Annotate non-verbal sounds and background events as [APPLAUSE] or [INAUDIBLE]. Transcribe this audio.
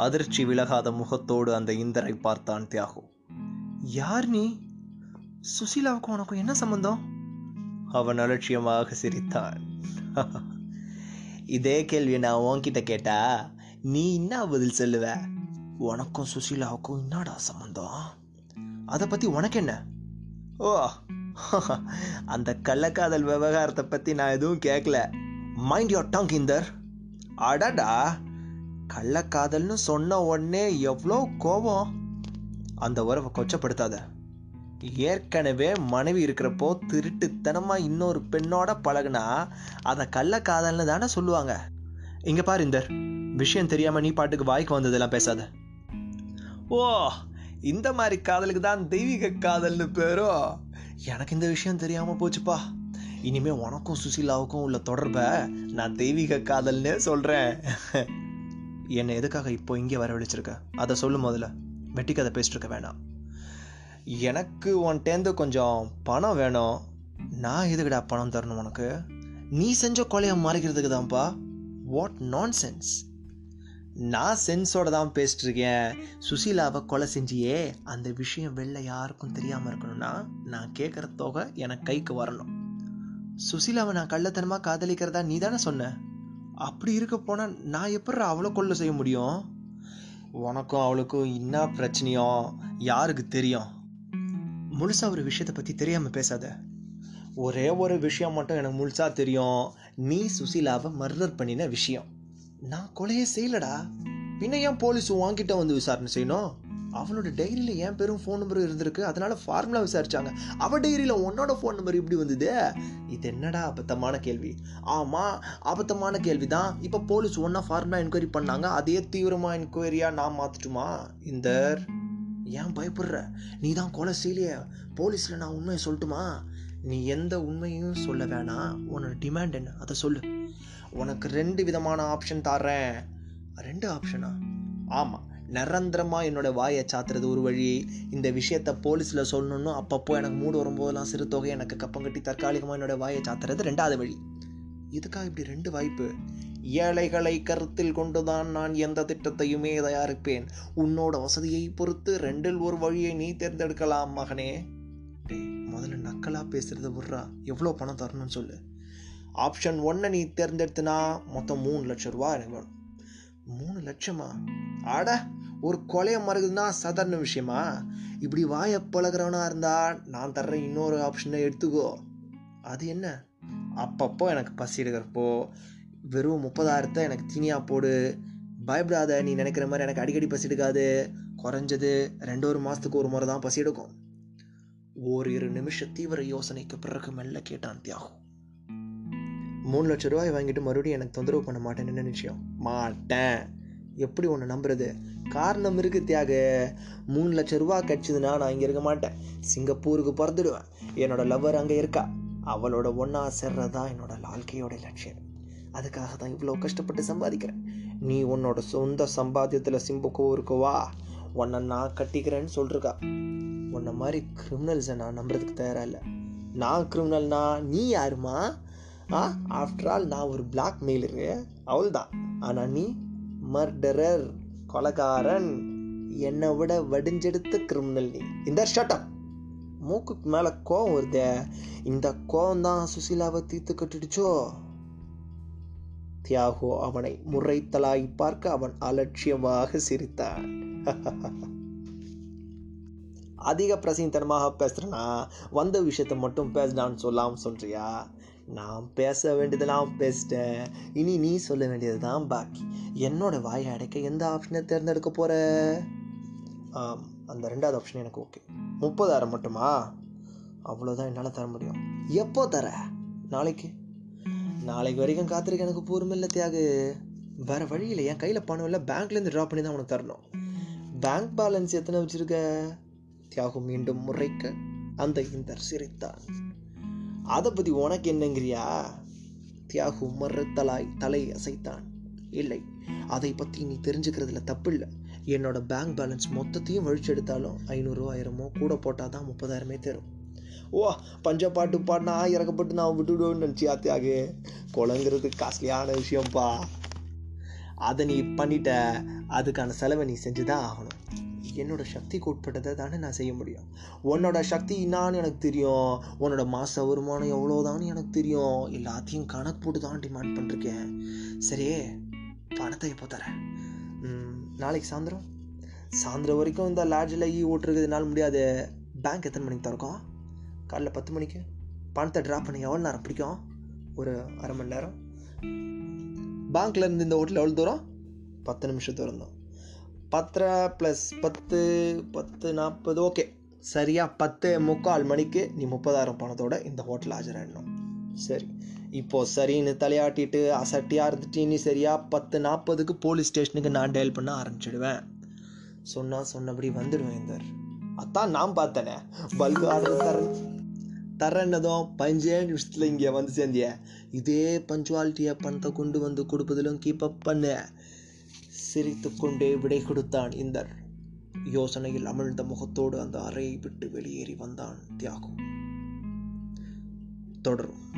அதிர்ச்சி விலகாத முகத்தோடு அந்த இந்தரை பார்த்தான் தியாகு. யார் நீ? சுசீலாவுக்கும் உனக்கும் என்ன சம்பந்தம்? அவன் அலட்சியமாக சிரித்தான். [LAUGHS] இதே கேள்வி நான் உன்கிட்ட கேட்டா நீ என்ன பதில் சொல்லுவ? உனக்கும் சுசீலாவுக்கும் என்னடா சம்பந்தம்? அதை பத்தி உனக்கு என்ன? ஓ [LAUGHS] அந்த கள்ளக்காதல் விவகாரத்தை பத்தி நான் எதுவும் கேட்கல மைண்ட் யோர் டங் இந்தர். அடடா! கள்ளக்காதல்னு சொன்ன உடனே எவ்வளோ கோபம். அந்த உறவை கொச்சப்படுத்தாத. ஏற்கனவே மனைவி இருக்கிறப்போ திருட்டுத்தனமாக இன்னொரு பெண்ணோட பழகுனா அதை கள்ளக்காதல்னு தானே சொல்லுவாங்க. இங்கே பாரு இந்தர் விஷயம் தெரியாமல் நீ பாட்டுக்கு வாய்க்கு வந்ததெல்லாம் பேசாத. ஓ இந்த மாதிரி காதலுக்கு தான் தெய்வீக காதல்னு பேரோ? எனக்கு இந்த விஷயம் தெரியாமல் போச்சுப்பா. இனிமே உனக்கும் சுசீலாவுக்கும் உள்ள தொடர்பை நான் தெய்வீக காதல்னே சொல்கிறேன் என்னை எதுக்காக இப்போ இங்கே வரவழைச்சிருக்க? அதை சொல்லும் முதல்ல. வெட்டி கதை பேசிட்டு இருக்க வேணாம். எனக்கு உன்ட்டேந்து கொஞ்சம் பணம் வேணும். நான் எதுக்குடா பணம் தரணும் உனக்கு? நீ செஞ்ச கொலையை மறைக்கிறதுக்கு தான்ப்பா. வாட் நான் சென்ஸ் நான் சென்ஸோட தான் பேசிட்டுருக்கேன் சுசீலாவை கொலை செஞ்சியே. அந்த விஷயம் வெளில யாருக்கும் தெரியாமல் இருக்கணும்னா நான் கேட்குற தொகை எனக்கு கைக்கு வரணும். சுசீலாவை நான் கள்ளத்தனமாக காதலிக்கிறதா நீ தானே சொன்ன? அப்படி இருக்க போனால் நான் எப்படி அவ்வளோ கொள்ள செய்ய முடியும்? உனக்கும் அவளுக்கும் என்ன பிரச்சனையோ யாருக்கு தெரியும்? முழுசாக ஒரு விஷயத்தை பற்றி தெரியாமல் பேசாத. ஒரே ஒரு விஷயம் மட்டும் எனக்கு முழுசாக தெரியும். நீ சுசீலாவை மர்டர் பண்ணின விஷயம். நான் கொலையே செய்யலடா. பின்ன ஏன் போலீஸ் வாங்கிட்ட வந்து விசாரணை செய்யணும்? அவளோட டைரியில் என் பேரும் ஃபோன் நம்பர் இருந்திருக்கு? அதனால் ஃபார்முலா விசாரிச்சாங்க. அவள் டைரியில் உன்னோட ஃபோன் நம்பர் இப்படி வந்தது? இது என்னடா அபத்தமான கேள்வி? ஆமாம் அபத்தமான கேள்விதான். இப்போ போலீஸ் ஒன்றா ஃபார்முலா என்கொயரி பண்ணாங்க. அதே தீவிரமாக என்கொயரியாக நான் மாற்றட்டுமா இந்த ஏன் பயப்படுற? நீ தான் கொலை செய்யலையே. போலீஸில் நான் உண்மையை சொல்லட்டுமா? நீ எந்த உண்மையும் சொல்ல வேணாம். உன்னோட டிமாண்ட் என்ன? அதை சொல்லு. உனக்கு ரெண்டு விதமான ஆப்ஷன் தர்றேன். ரெண்டு ஆப்ஷனா ஆமாம் நிரந்தரமாக என்னோடய வாயை சாத்துறது ஒரு வழி. இந்த விஷயத்த போலீஸில் சொல்லணும்னு அப்பப்போ எனக்கு மூடு வரும்போதெல்லாம் சிறு தொகை எனக்கு கப்பம் கட்டி தற்காலிகமாக என்னோடய வாயை சாத்துறது ரெண்டாவது வழி. இதுக்காக இப்படி ரெண்டு வாய்ப்பு? ஏழைகளை கருத்தில் கொண்டுதான் நான் எந்த திட்டத்தையுமே தயாரிப்பேன். உன்னோட வசதியை பொறுத்து ரெண்டில் ஒரு வழியை நீ தேர்ந்தெடுக்கலாம் மகனே. டேய் முதல்ல நக்கலாக பேசுகிறத விட்றா. எவ்வளோ பணம் தரணும்னு சொல்லு. ஆப்ஷன் ஒன்னை நீ தேர்ந்தெடுத்துனா மொத்தம் மூணு லட்சம் ரூபா எனக்கு வேணும். மூணு லட்சமா? ஆட ஒரு கொலைய மறுகுதுன்னா சாதாரண விஷயமா? இப்படி வாய பழகிறவனா இருந்தா நான் தர்ற இன்னொரு ஆப்ஷனை எடுத்துக்கோ. அது என்ன? அப்பப்போ எனக்கு பசி எடுக்கிறப்போ வெறும் முப்பதாயிரத்தை எனக்கு தீனியா போடு. பயப்படாத நீ நினைக்கிற மாதிரி எனக்கு அடிக்கடி பசி எடுக்காது. குறைஞ்சது ரெண்டு ஒரு மாதத்துக்கு ஒரு முறை தான் பசி எடுக்கும். ஓரிரு நிமிஷ தீவிர யோசனைக்கு பிறகு மெல்ல கேட்டான் தியாகம் மூணு லட்ச ரூபாய் வாங்கிட்டு மறுபடியும் எனக்கு தொந்தரவு பண்ண மாட்டேன்னு என்ன நிச்சயம்? மாட்டேன். எப்படி உன்னை நம்புறது? காரணம் இருக்கு தியாக. மூணு லட்ச ரூபாய் கிடைச்சதுன்னா நான் இங்கே இருக்க மாட்டேன். சிங்கப்பூருக்கு பிறந்துடுவேன். என்னோட லவ்வர் அங்கே இருக்கா? அவளோட ஒன்றா சேர்றதா என்னோட வாழ்க்கையோட லட்சியம். அதுக்காக தான் இவ்வளோ கஷ்டப்பட்டு சம்பாதிக்கிறேன். நீ உன்னோட சொந்த சம்பாத்தியத்தில் சிம்புக்கூருக்கு வா. உன்னை நான் கட்டிக்கிறேன்னு சொல்லிருக்கா உன்னை மாதிரி கிரிமினல்ஸை நான் நம்புறதுக்கு தயாரா இல்லை. நான் கிரிமினல்னா நீ யாருமா? ஆஃப்டர் ஆல் நான் ஒரு பிளாக் மெயிலரு அவள் தான் ஆனால் நீ மர்டரர் கொலகாரன் என்னை விட வடிஞ்செடுத்த கிரிமினல் நீ. இந்த ஷட்டம் மூக்குக்கு மேலே கோவம் வருதே. இந்த கோவம் தான் சுசீலாவை தீர்த்து கட்டிடுச்சோ? தியாகோ அவனை முறைத்தலாய் பார்க்க அவன் அலட்சியமாக சிரித்தான். [LAUGHS] அதிக பிரசீனத்தனமாக பேசுகிறனா வந்த விஷயத்த மட்டும் பேசினான்னு சொல்லாமல் சொல்கிறியா நான் பேச வேண்டியதெல்லாம் பேசிட்டேன். இனி நீ சொல்ல வேண்டியது தான் பாக்கி. என்னோட வாயை அடைக்க எந்த ஆப்ஷனை தேர்ந்தெடுக்க போற? ஆம் அந்த ரெண்டாவது ஆப்ஷன் எனக்கு ஓகே முப்பதாயிரம் மட்டுமா? அவ்வளோதான் என்னால் தர முடியும். எப்போ தர? நாளைக்கு. நாளைக்கு வரைக்கும் காத்திருக்க எனக்கு பொறுமை இல்லை தியாகு. வேற வழி இல்லை. என் கையில் பணம் இல்லை. பேங்க்லேருந்து ட்ரா பண்ணி தான் உனக்கு தரணும். பேங்க் பேலன்ஸ் எத்தனை வச்சிருக்க? தியாகு மீண்டும் முறைக்க. அந்த இந்தர் சிரித்தான். அதை பற்றி உனக்கு என்னங்கிறியா? தியாகு மறுத்தலாய் தலை அசைத்தான். இல்லை அதை பற்றி நீ தெரிஞ்சுக்கிறதுல தப்பு இல்லை என்னோட பேங்க் பேலன்ஸ் மொத்தத்தையும் வழிச்செடுத்தாலும் ஐநூறுரூவா ஆயிரமோ கூட போட்டால் தான் முப்பதாயிரமே தரும். ஓ பஞ்ச பாட்டு பாடினா இறக்கப்பட்டு நான் விட்டுவிடுவேன்னு நினச்சியா தியாகு? குளங்கிறது காஸ்ட்லியான விஷயம்ப்பா அதை நீ பண்ணிட்ட அதுக்கான செலவை நீ செஞ்சு தான் ஆகணும். என்னோட சக்திக்கு உட்பட்டதை தானே நான் செய்ய முடியும். உன்னோட சக்தி என்னான்னு எனக்கு தெரியும். உன்னோட மாத வருமானம் எவ்வளோதான்னு எனக்கு தெரியும். எல்லாத்தையும் கணக்கு போட்டு தான் டிமாண்ட் பண்ணிருக்கேன். சரியே பணத்தை எப்போ தரேன்? ம், நாளைக்கு சாயந்தரம்? சாயந்தரம் வரைக்கும் இந்த லாட்ஜில் ஈ e ஓட்டுறதுனால என்னால் முடியாது. பேங்க் எத்தனை மணிக்கு திறக்கும்? காலைல பத்து மணிக்கு? பணத்தை ட்ராப் பண்ணி எவ்வளோ நேரம் பிடிக்கும்? ஒரு அரை மணி நேரம். பேங்க்லேருந்து இந்த ஹோட்டல் எவ்வளோ தூரம்? பத்து நிமிஷம் தூரம் தான். பத்தரை ப்ளஸ் பத்து பத்து நாற்பது ஓகே சரியாக பத்து முக்கால் மணிக்கு நீ முப்பதாயிரம் பணத்தோட இந்த ஹோட்டல் ஆஜராயிடணும். சரி. இப்போ சரின்னு தலையாட்டிட்டு அசட்டியாக இருந்துட்டு நீ சரியாக பத்து நாற்பதுக்கு போலீஸ் ஸ்டேஷனுக்கு நான் டயல் பண்ண ஆரம்பிச்சிடுவேன். சொன்னால் சொன்னபடி வந்துடுவேன் இந்த அதான் நான் பார்த்தேனே. பல்கு ஆர்டர் தரேன் தரேன்னதும் பஞ்சே நிமிஷத்தில் இங்கே வந்து சேர்ந்திய. இதே பஞ்சுவாலிட்டியை பணத்தை கொண்டு வந்து கொடுப்பதிலும் கீப் அப் பண்ணு. சிரித்துக்கொண்டே விடை கொடுத்தான் இந்தர். யோசனையில் அமிழ்ந்த முகத்தோடு அந்த அறையை விட்டு வெளியேறி வந்தான் தியாகு. தொடரும்.